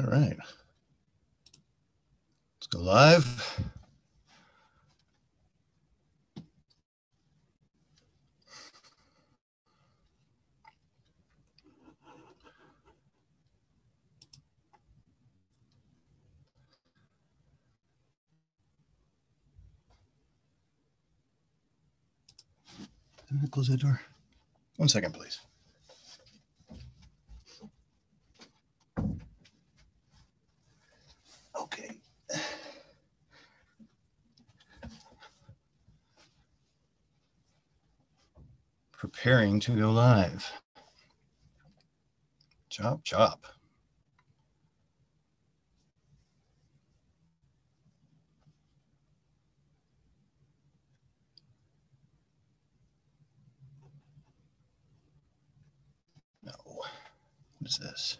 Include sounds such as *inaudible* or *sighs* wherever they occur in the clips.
All right. Let's go live. Close that door? One second, please. Okay. Preparing to go live. Chop, chop. No. What is this?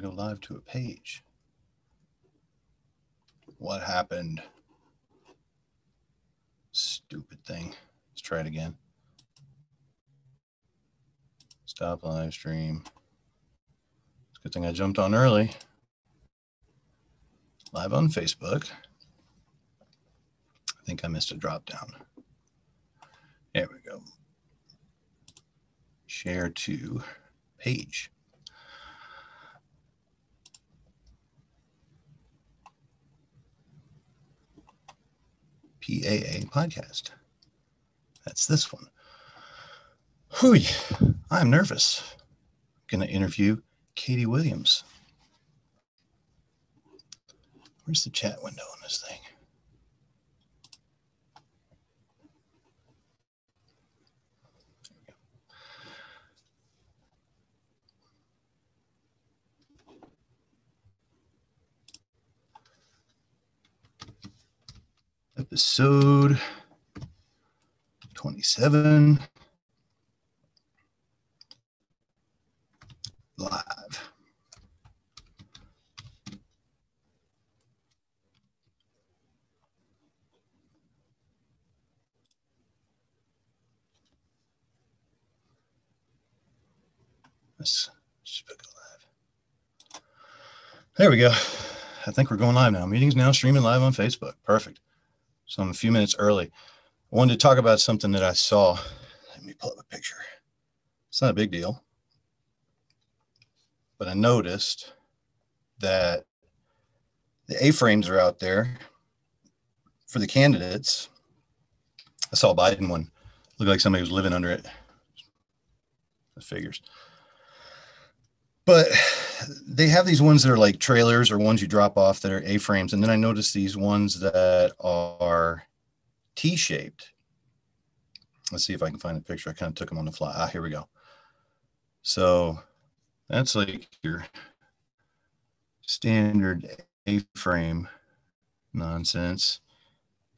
Go live to a page. What happened? Stupid thing. Let's try it again. Stop live stream. It's a good thing I jumped on early. Live on Facebook. I think I missed a drop down. There we go. Share to page. PAA podcast. That's this one. Hooey, I'm nervous. Going to interview Katie Williams. Where's the chat window on this thing? Episode 27 live. Let's live. There we go. I think we're going live now. Meetings now streaming live on Facebook. Perfect. I'm a few minutes early. I wanted to talk about something that I saw. Let me pull up a picture. It's not a big deal. But I noticed that the A-frames are out there for the candidates. I saw a Biden one. Looked like somebody was living under it. The figures. But they have these ones that are like trailers or ones you drop off that are A-frames. And then I noticed these ones that are T-shaped. Let's see if I can find a picture. I kind of took them on the fly. Ah, here we go. So that's like your standard A-frame nonsense.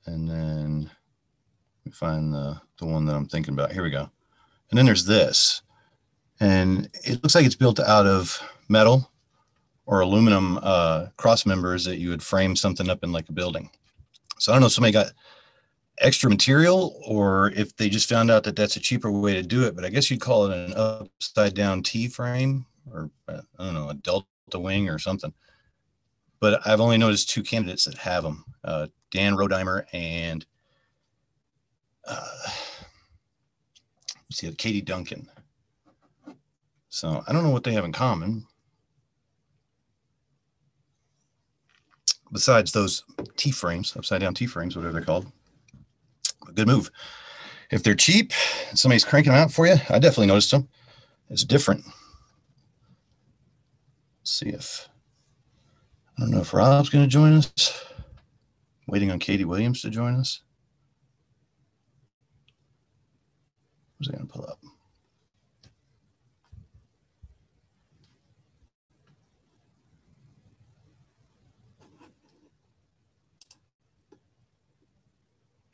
And then find the, the one that I'm thinking about. Here we go. And then there's this. And it looks like it's built out of metal or aluminum uh, cross members that you would frame something up in like a building. So I don't know if somebody got extra material or if they just found out that that's a cheaper way to do it, but I guess you'd call it an upside down T frame or uh, I don't know, a Delta wing or something. But I've only noticed two candidates that have them, uh, Dan Rodimer and uh, let's see, Katie Duncan. So I don't know what they have in common. Besides those T frames, upside down T frames, whatever they're called. Good move. If they're cheap, somebody's cranking them out for you. I definitely noticed them. It's different. Let's see if I don't know if Rob's going to join us. Waiting on Katie Williams to join us. Who's going to pull up?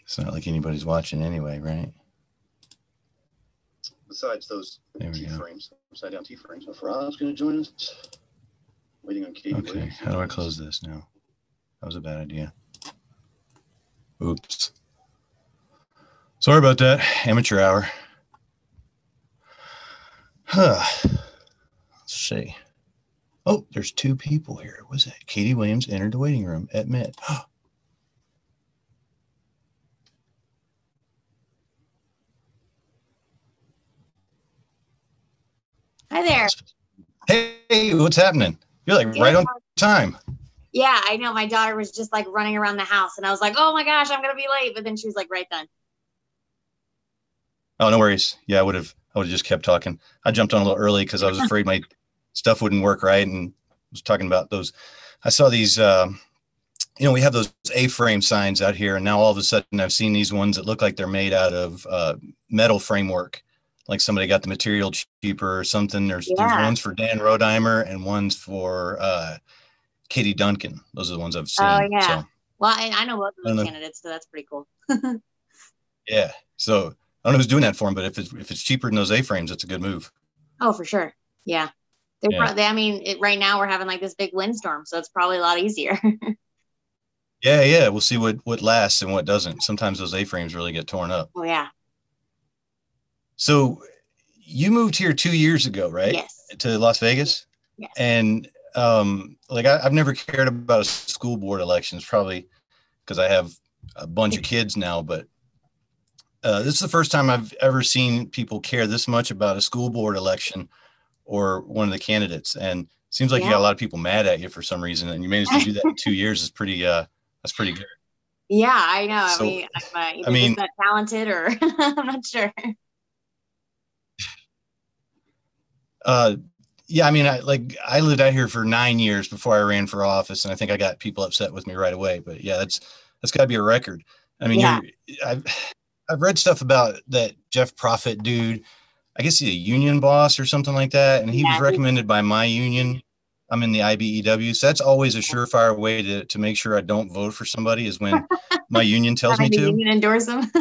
It's not like anybody's watching anyway, right? Besides those T frames, upside down T frames. If Rob's going to join us, waiting on Katie. Okay, how do I close this now? That was a bad idea. Oops. Sorry about that. Amateur hour. Huh. Let's see. Oh, there's two people here. Was it Katie Williams entered the waiting room at *gasps* Hi there. Hey, what's happening? You're like right on time. Yeah, I know. My daughter was just like running around the house, and I was like, "Oh my gosh, I'm gonna be late!" But then she was like, "Right then." Oh, no worries. Yeah, I would have. I would have just kept talking. I jumped on a little early because I was afraid my stuff wouldn't work right, and was talking about those. I saw these. Um, you know, we have those A-frame signs out here, and now all of a sudden, I've seen these ones that look like they're made out of uh, metal framework. Like somebody got the material cheaper or something. There's, Yeah. there's ones for Dan Rodimer and ones for uh, Katie Duncan. Those are the ones I've seen. Oh, yeah. So, Well, I, I know both of those candidates, so that's pretty cool. *laughs* yeah. So I don't know who's doing that for him, but if it's if it's cheaper than those A-frames, it's a good move. Oh, for sure. Yeah. They're Yeah. pro- they, I mean, it, right now we're having like this big windstorm, so it's probably a lot easier. *laughs* Yeah, yeah. We'll see what what lasts and what doesn't. Sometimes those A-frames really get torn up. oh yeah. So you moved here two years ago, right? Yes. To Las Vegas, Yes. and um, like I, I've never cared about a school board elections, probably because I have a bunch of *laughs* kids now. But uh, this is the first time I've ever seen people care this much about a school board election or one of the candidates, and it seems like you got a lot of people mad at you for some reason, and you managed to do that in two *laughs* years. Is pretty. Uh, that's pretty good. Yeah, I know. So, I mean, I'm uh, I mean- that talented or *laughs* I'm not sure. Uh, yeah, I mean, I like I lived out here for nine years before I ran for office, and I think I got people upset with me right away. But yeah, that's that's got to be a record. I mean, Yeah. you're, I've I've read stuff about that Jeff Profit dude. I guess he's a union boss or something like that, and he Yeah, was recommended by my union. I'm in the IBEW, so that's always a surefire way to to make sure I don't vote for somebody is when my *laughs* union tells me to. union endorse them. *laughs*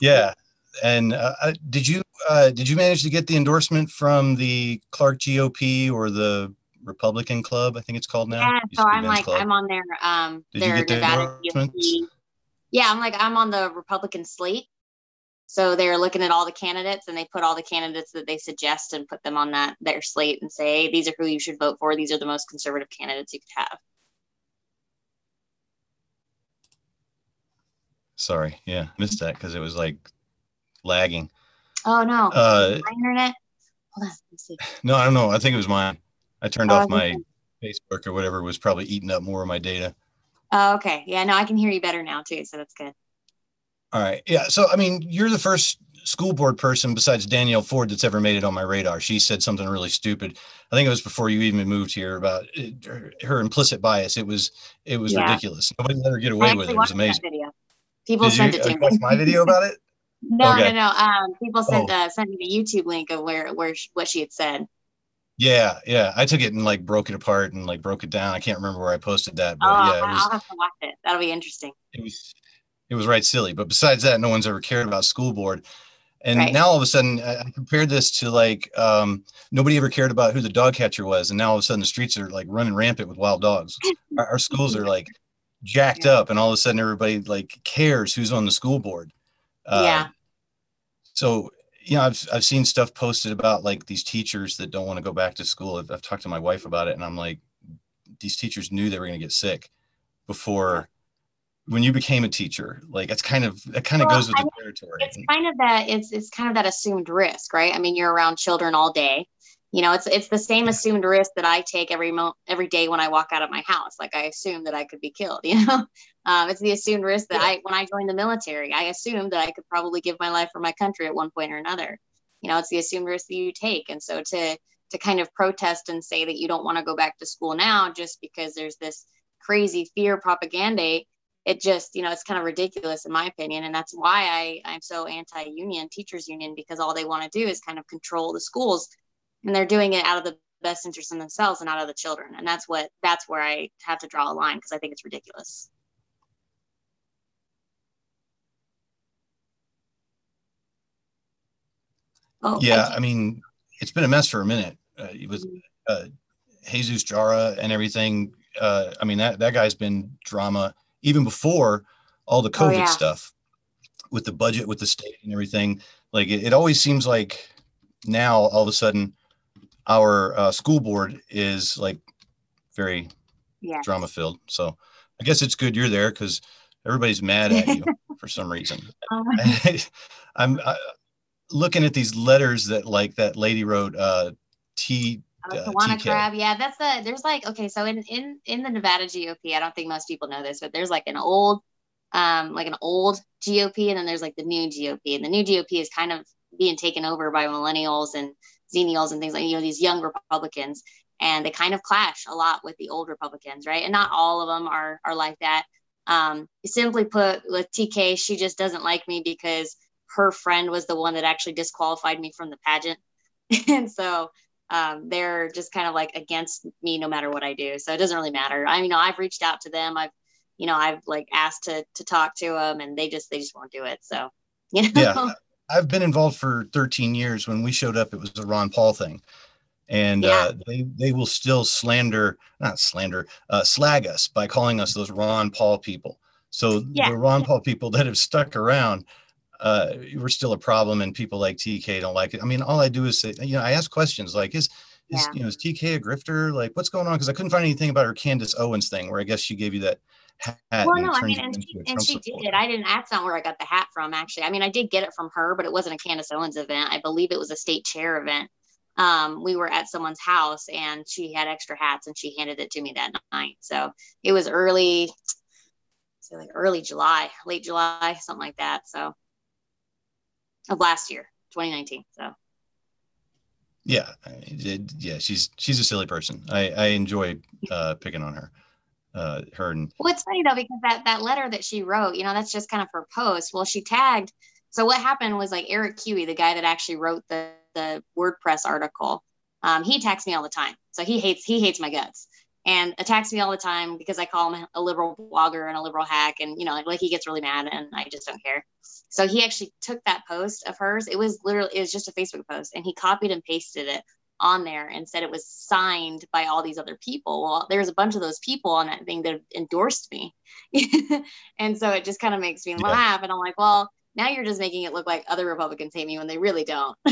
Yeah. *laughs* And uh, uh, did you uh, did you manage to get the endorsement from the Clark GOP or the Republican Club? I think it's called now. yeah, so I'm like Club. I'm on their um Did their Nevada? GOP. Yeah, I'm like I'm on the Republican slate. So they're looking at all the candidates and they put all the candidates that they suggest and put them on that their slate and say, hey, these are who you should vote for. These are the most conservative candidates you could have. Sorry, yeah, missed that because it was like lagging. Oh no, Uh, my internet. Hold on, let me see. No, I don't know. I think it was mine. I turned Oh, off my Facebook or whatever was probably eating up more of my data. Oh, okay. Yeah, no, I can hear you better now too, so that's good. All right. Yeah. So, I mean, you're the first school board person besides Danielle Ford that's ever made it on my radar. She said something really stupid. I think it was before you even moved here about it, her, her implicit bias. It was, it was Yeah. ridiculous. Nobody let her get away with it. It was amazing. People Did sent you it to uh, me. watch my video about it? *laughs* No, Okay. no, no. Um, people sent Oh. uh, sent me the YouTube link of where where sh- what she had said. Yeah. Yeah. I took it and like broke it apart and like broke it down. I can't remember where I posted that, but Oh, yeah, was, I'll have to watch it. That'll be interesting. it was it was right silly but besides that no one's ever cared about school board and Right. now all of a sudden i compared this to like um, nobody ever cared about who the dog catcher was and now all of a sudden the streets are like running rampant with wild dogs *laughs* our, our schools are like jacked up and all of a sudden everybody like cares who's on the school board Uh, Yeah. So you know I've, I've seen stuff posted about like these teachers that don't want to go back to school I've, I've talked to my wife about it and i'm like these teachers knew they were going to get sick before when you became a teacher like it's kind of that kind of Well, goes with I the territory It's kind of that it's it's kind of that assumed risk, right? I mean, you're around children all day. You know, it's it's the same assumed risk that I take every mo- every day when I walk out of my house. Like I assume that I could be killed. *laughs* You know, um, it's the assumed risk that I when I joined the military, I assumed that I could probably give my life for my country at one point or another. You know, it's the assumed risk that you take, and so to to kind of protest and say that you don't want to go back to school now just because there's this crazy fear propaganda it just you know it's kind of ridiculous in my opinion. And that's why i i'm so anti-union teachers union because all they want to do is kind of control the schools. And they're doing it out of the best interest in themselves and out of the children. And that's what that's where i have to draw a line because i think it's ridiculous oh yeah I i mean it's been a mess for a minute uh, it was uh, jesus jara and everything uh, i mean that, that guy's been drama even before all the Oh, covid yeah. stuff with the budget with the state and everything like it, it always seems like now all of a sudden our uh, school board is like very Yeah. drama filled. So I guess it's good you're there because everybody's mad at you *laughs* for some reason. Um, *laughs* I'm uh, looking at these letters that like that lady wrote. Uh, T. Uh, Tawana crab. Yeah, that's the there's like okay, so in in in the Nevada GOP, I don't think most people know this, but there's like an old um like an old GOP and then there's like the new GOP. And the new GOP is kind of being taken over by millennials and xenials and things like you know these young Republicans and they kind of clash a lot with the old Republicans, right? And not all of them are are like that. Um simply put with TK, she just doesn't like me because her friend was the one that actually disqualified me from the pageant. *laughs* and so um, they're just kind of like against me no matter what I do. So it doesn't really matter. I mean, you know, I've reached out to them. I've, you know, I've like asked to to talk to them, and they just they just won't do it. So, you know, Yeah. *laughs* I've been involved for 13 years. When we showed up, it was a Ron Paul thing. And Yeah. uh, they, they will still slander, not slander, uh, slag us by calling us those Ron Paul people. So Yeah. the Ron Paul people that have stuck around, uh, we're still a problem and people like TK don't like it. I mean, all I do is say, you know, I ask questions like, is, is, Yeah. you know, is TK a grifter? Like what's going on? Cause I couldn't find anything about her Candace Owens thing where I guess she gave you that hat. well, and no, I mean, and she and she did. I didn't. That's not where I got the hat from. Actually, I mean, I did get it from her, but it wasn't a Candace Owens event. I believe it was a state chair event. Um, we were at someone's house, and she had extra hats, and she handed it to me that night. So it was early, so like early July, late July, something like that. So of last year, 2019. So Yeah, it- yeah, she's she's a silly person. I I enjoy uh, picking on her, uh, her and Well, it's funny though because that that letter that she wrote, you know, that's just kind of her post. Well, she tagged. So what happened was like Eric Huey, the guy that actually wrote the the WordPress article, um, he attacks me all the time. So he hates he hates my guts and attacks me all the time because I call him a liberal blogger and a liberal hack, and you know, like he gets really mad, and I just don't care. So he actually took that post of hers. It was literally it was just a Facebook post, and he copied and pasted it on there and said it was signed by all these other people. Well, there's a bunch of those people on that thing that endorsed me. *laughs* and so it just kind of makes me Yeah. laugh. And I'm like, well, now you're just making it look like other Republicans hate me when they really don't. *laughs*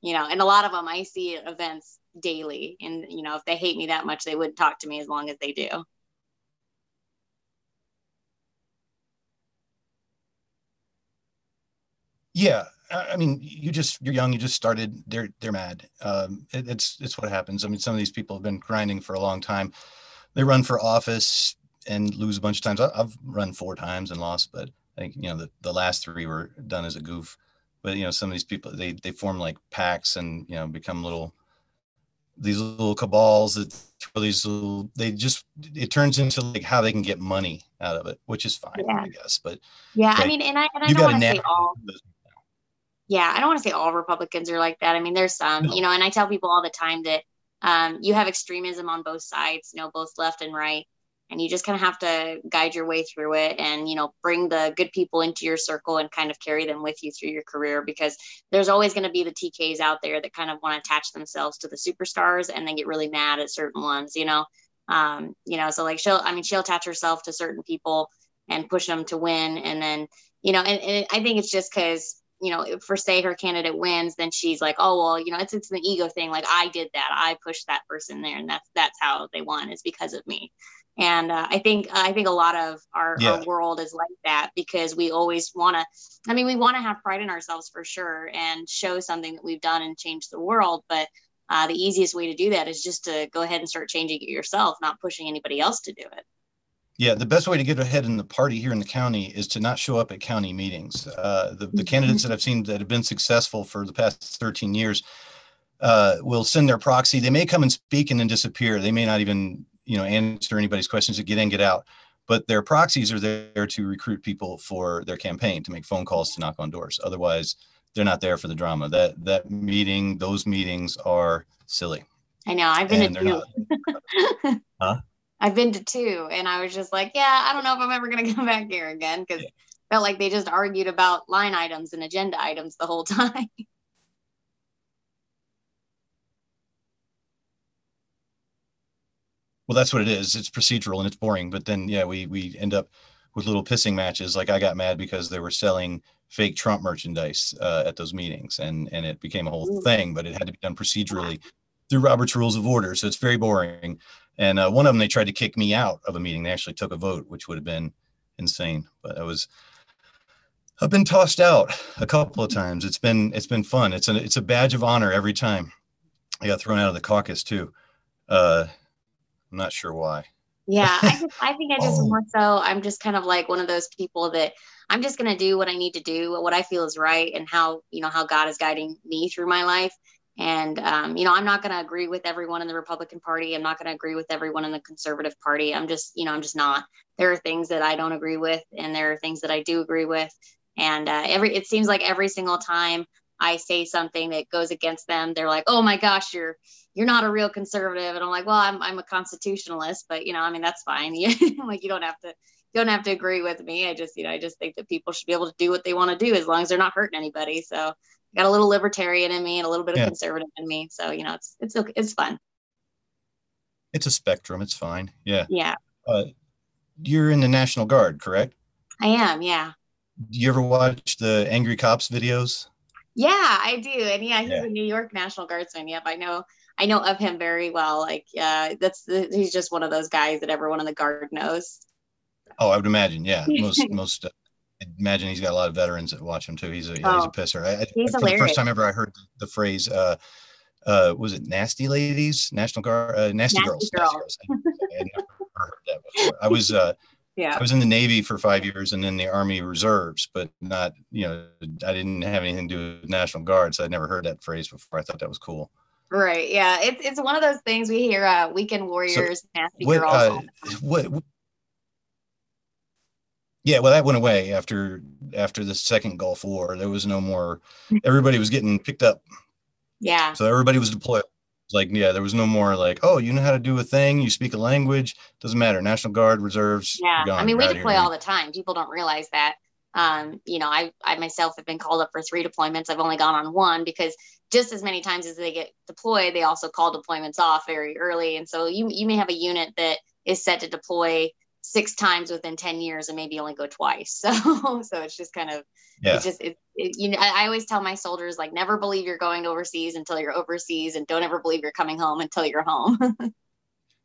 you know, and a lot of them I see at events daily. And, you know, if they hate me that much, they wouldn't talk to me as long as they do. yeah. I mean, you just you're young. You just started. They're they're mad. Um, it, it's it's what happens. I mean, some of these people have been grinding for a long time. They run for office and lose a bunch of times. I, I've run four times and lost, but I think you know the, the last three were done as a goof. But you know, some of these people they they form like packs and you know become little these little cabals that these little they just it turns into like how they can get money out of it, which is fine, Yeah. I guess. But Yeah. I mean, and I, and I don't want to say all, yeah, I don't want to say all Republicans are like that. I mean, there's some, No. you know, and I tell people all the time that um, you have extremism on both sides, you know, both left and right. And you just kind of have to guide your way through it and, you know, bring the good people into your circle and kind of carry them with you through your career because there's always going to be the TKs out there that kind of want to attach themselves to the superstars and then get really mad at certain ones, you know. Um, you know, so like she'll, I mean, she'll attach herself to certain people and push them to win. And then, you know, and, and I think it's just because you know, for say her candidate wins, then she's like, oh well, you know, it's it's an ego thing. Like I did that, I pushed that person there, and that's that's how they won is because of me. And uh, I think I think a lot of our, Yeah. our world is like that because we always want to. I mean, we want to have pride in ourselves for sure and show something that we've done and change the world. But uh, the easiest way to do that is just to go ahead and start changing it yourself, not pushing anybody else to do it. Yeah, the best way to get ahead in the party here in the county is to not show up at county meetings. Uh, the, the candidates that I've seen that have been successful for the past 13 years uh, will send their proxy. They may come and speak and then disappear. They may not even, you know, answer anybody's questions to get in, get out. But their proxies are there to recruit people for their campaign, to make phone calls, to knock on doors. Otherwise, they're not there for the drama. That that meeting, those meetings are silly. I know I've been And they're not. *laughs* Huh? I've been to two, and I was just like, yeah, I don't know if I'm ever gonna *laughs* come back here again because Yeah. felt like they just argued about line items and agenda items the whole *laughs* time. Well, that's what it is. It's procedural and it's boring. But then, yeah, we we end up with little pissing matches. Like I got mad because they were selling fake Trump merchandise uh, at those meetings, and and it became a whole thing. But it had to be done procedurally through Robert's Rules of Order, so it's very boring. And uh, one of them, they tried to kick me out of a meeting. They actually took a vote, which would have been insane. But I was, I've been tossed out a couple of times. It's been it's been fun. It's a it's a badge of honor every time. I got thrown out of the caucus too. Uh, I'm not sure why. Yeah, I *laughs* just I think I just Oh. more so I'm just kind of like one of those people that I'm just gonna do what I need to do, what I feel is right, and how you know how God is guiding me through my life. And um, you know, I'm not gonna agree with everyone in the Republican Party. I'm not gonna agree with everyone in the Conservative Party. I'm just you know I'm just not. There are things that I don't agree with, and there are things that I do agree with. And uh, every it seems like every single time I say something that goes against them, they're like, "Oh my gosh, you're you're not a real conservative and i'm like well i'm, I'm a constitutionalist but you know i mean that's fine *laughs* like you don't have to you don't have to agree with me i just you know i just think that people should be able to do what they want to do as long as they're not hurting anybody so got a little libertarian in me and a little bit of Yeah. conservative in me so you know it's it's okay it's fun It's a spectrum. It's fine. Yeah. yeah Uh, you're in the National Guard, correct? i am yeah Do you ever watch the Angry Cops videos? yeah i do and yeah he's Yeah. a new york national guardsman yep i know i know of him very well like uh that's the, he's just one of those guys that everyone in the guard knows Oh, I would imagine. Yeah, most *laughs* most. Uh, imagine he's got a lot of veterans that watch him too. He's a yeah, he's Oh, a pisser. I, I, he's for the first time ever, I heard the phrase. Uh, uh, was it "nasty ladies"? National Guard, uh, nasty, Nasty girls. Girls. Nasty girls. I had never heard that before. I was uh, *laughs* yeah I was in the Navy for five years and then the Army Reserves, but not you know I didn't have anything to do with National Guard, so I'd never heard that phrase before. I thought that was cool. Right. Yeah. It's it's one of those things we hear uh weekend warriors, nasty What, girls. uh, what- Yeah, well, that went away after after the second Gulf War. There was no more. Everybody was getting picked up, yeah. so everybody was deployed. It's Like, yeah, there was no more like, oh, you know how to do a thing, you speak a language, doesn't matter. National Guard, reserves. Yeah. gone. I mean, we deploy all the time. People don't realize that. Um, you know, I I myself have been called up for three deployments. I've only gone on one because just as many times as they get deployed, they also call deployments off very early. And so you you may have a unit that is set to deploy six times within 10 years and maybe only go twice. *laughs* So so it's just kind of Yeah. it's just it, it, you know I, I always tell my soldiers like never believe you're going overseas until you're overseas and don't ever believe you're coming home until you're home *laughs*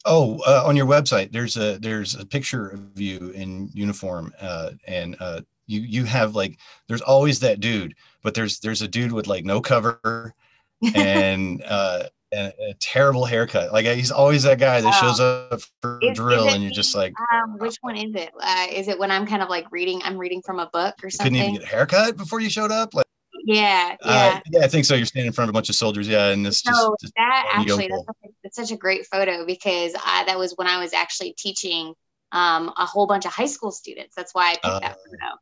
Oh, uh, on your website, there's a there's a picture of you in uniform, uh, and uh, you you have like there's always that dude, but there's there's a dude with like no cover *laughs* and uh, and a terrible haircut. Like he's always that guy that Oh. shows up for Is- is drill, it and you're just like, um which one is it uh, is it when i'm kind of like reading i'm reading from a book or something. couldn't even get a haircut before you showed up. Like, yeah uh, yeah yeah, I think so. You're standing in front of a bunch of soldiers, yeah, and this just, so just that and actually that's, such a- that's such a great photo because I, that was when i was actually teaching um, a whole bunch of high school students that's why i picked that Oh. photo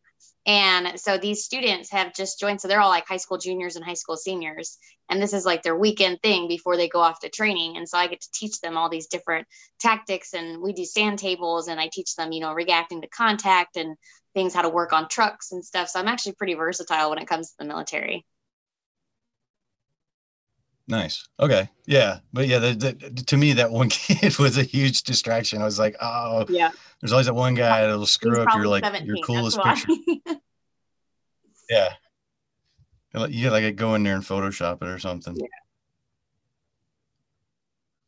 and so these students have just joined so they're all like high school juniors and high school seniors. And this is like their weekend thing before they go off to training. And so i get to teach them all these different tactics. And we do sand tables and i teach them you know reacting to contact and things how to work on trucks and stuff. So i'm actually pretty versatile when it comes to the military Nice. Okay. Yeah. But yeah, the, the, to me, that one *laughs* kid was a huge distraction. I was like, oh, yeah there's always that one guy that'll screw up your like your coolest picture. *laughs* Yeah. You You like go in there and Photoshop it or something. Yeah.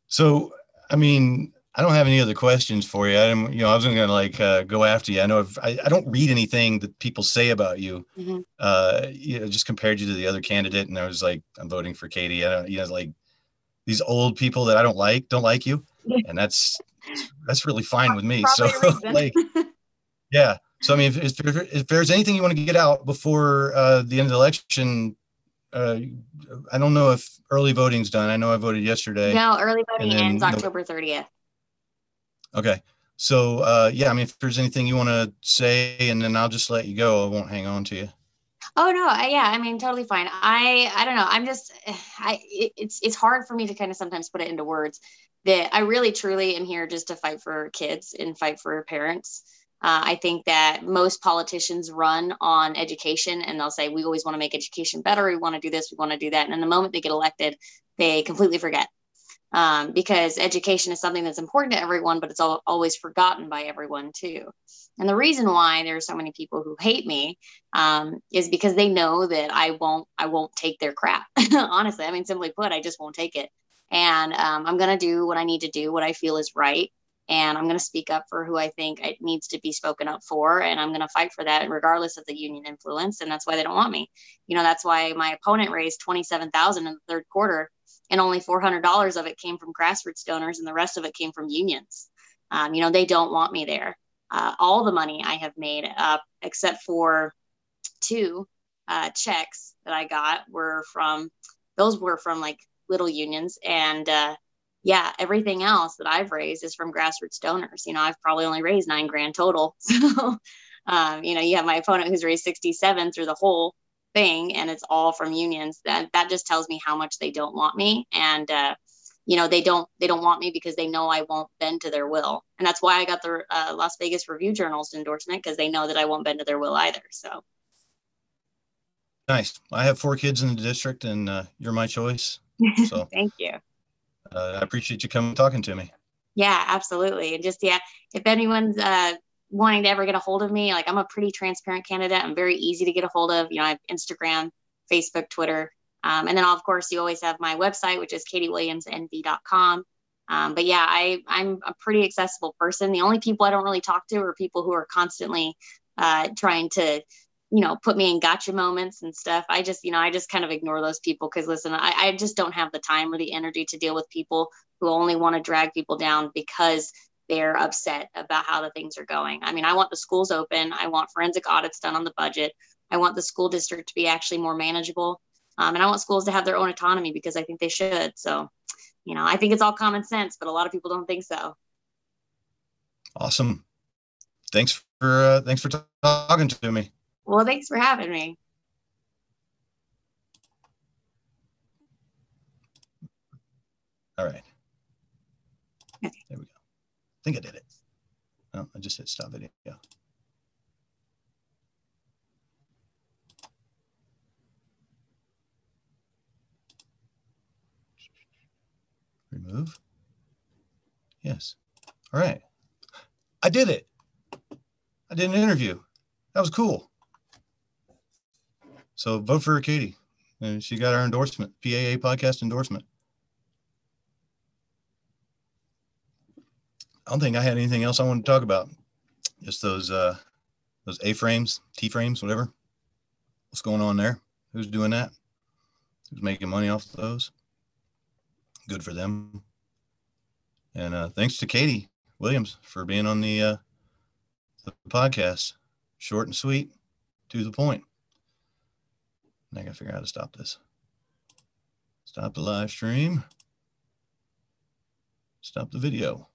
So, I mean, I don't have any other questions for you. I didn't, you know, I wasn't gonna like uh, go after you. I know if I, I don't read anything that people say about you, Mhm. uh, you know, just compared you to the other candidate, and I was like, I'm voting for Katie. I don't, you know, like these old people that I don't like don't like you, *laughs* and that's that's really fine with me. So, Probably *laughs* like, yeah. So I mean, if, if, there- if there's anything you want to get out before uh, the end of the election, uh, I don't know if early voting's done. I know I voted yesterday. no early voting ends october 30th Okay. So uh, yeah, I mean, if there's anything you want to say, and then I'll just let you go. I won't hang on to you. Oh no, I- yeah, I mean totally fine. I I don't know. I'm just *sighs* I it, it's it's hard for me to kind of sometimes put it into words that I really truly am here just to fight for kids and fight for parents. Uh, I think that most politicians run on education and they'll say we always want to make education better. We want to do this. We want to do that. And in the moment they get elected, they completely forget. Um, because education is something that's important to everyone, but it's all, always forgotten by everyone too. And the reason why there are so many people who hate me um, is because they know that I won't I won't take their crap. *laughs* Honestly, I mean, simply put, I just won't take it. And um, I'm gonna do what I need to do, what I feel is right, and I'm gonna speak up for who I think it needs to be spoken up for, and I'm gonna fight for that regardless of the union influence. And that's why they don't want me. You know, that's why my opponent raised twenty seven thousand in the third quarter and only $400 of it came from grassroots donors and the rest of it came from unions. Um, you know they don't want me there. Uh, all the money i have made up except for two uh, checks that i got were from those were from like little unions. And uh, yeah everything else that i've raised is from grassroots donors. You know i've probably only raised nine grand total. *laughs* So um, you know you have my opponent who's raised 67 through the whole thing and it's all from unions that that just tells me how much they don't want me. And uh, you know they don't they don't want me because they know i won't bend to their will. And that's why i got the uh, las vegas review journal's endorsement because they know that i won't bend to their will either so. Nice. I have four kids in the district and uh, you're my choice so. *laughs* Thank you. Uh, i appreciate you coming talking to me. Yeah absolutely. And just yeah if anyone's uh wanting to ever get a hold of me, like I'm a pretty transparent candidate. I'm very easy to get a hold of. You know, I have Instagram, Facebook, Twitter. Um, and then, of course, you always have my website, which is katiewilliamsnv.com. Um, but yeah, I, I'm a pretty accessible person. The only people I don't really talk to are people who are constantly uh, trying to, you know, put me in gotcha moments and stuff. I just, you know, I just kind of ignore those people because listen, I, I just don't have the time or the energy to deal with people who only want to drag people down because they're upset about how the things are going. I mean, I want the schools open. I want forensic audits done on the budget. I want the school district to be actually more manageable. Um, and I want schools to have their own autonomy because I think they should. So, you know, I think it's all common sense, but a lot of people don't think so. Awesome. Thanks for uh, thanks for talking to me. Well, thanks for having me. All right. Okay. There we go. I think I did it. No, I just hit stop video. Remove. Yes. All right. I did it. I did an interview. That was cool. So vote for Katie. And she got our endorsement, PAA podcast endorsement. I don't think I had anything else I wanted to talk about. Just those uh those A frames, T frames, whatever. What's going on there? Who's doing that? Who's making money off of those? Good for them. And uh, thanks to Katie Williams for being on the uh, the podcast. Short and sweet, to the point. Now I gotta figure out how to stop this. Stop the live stream. Stop the video.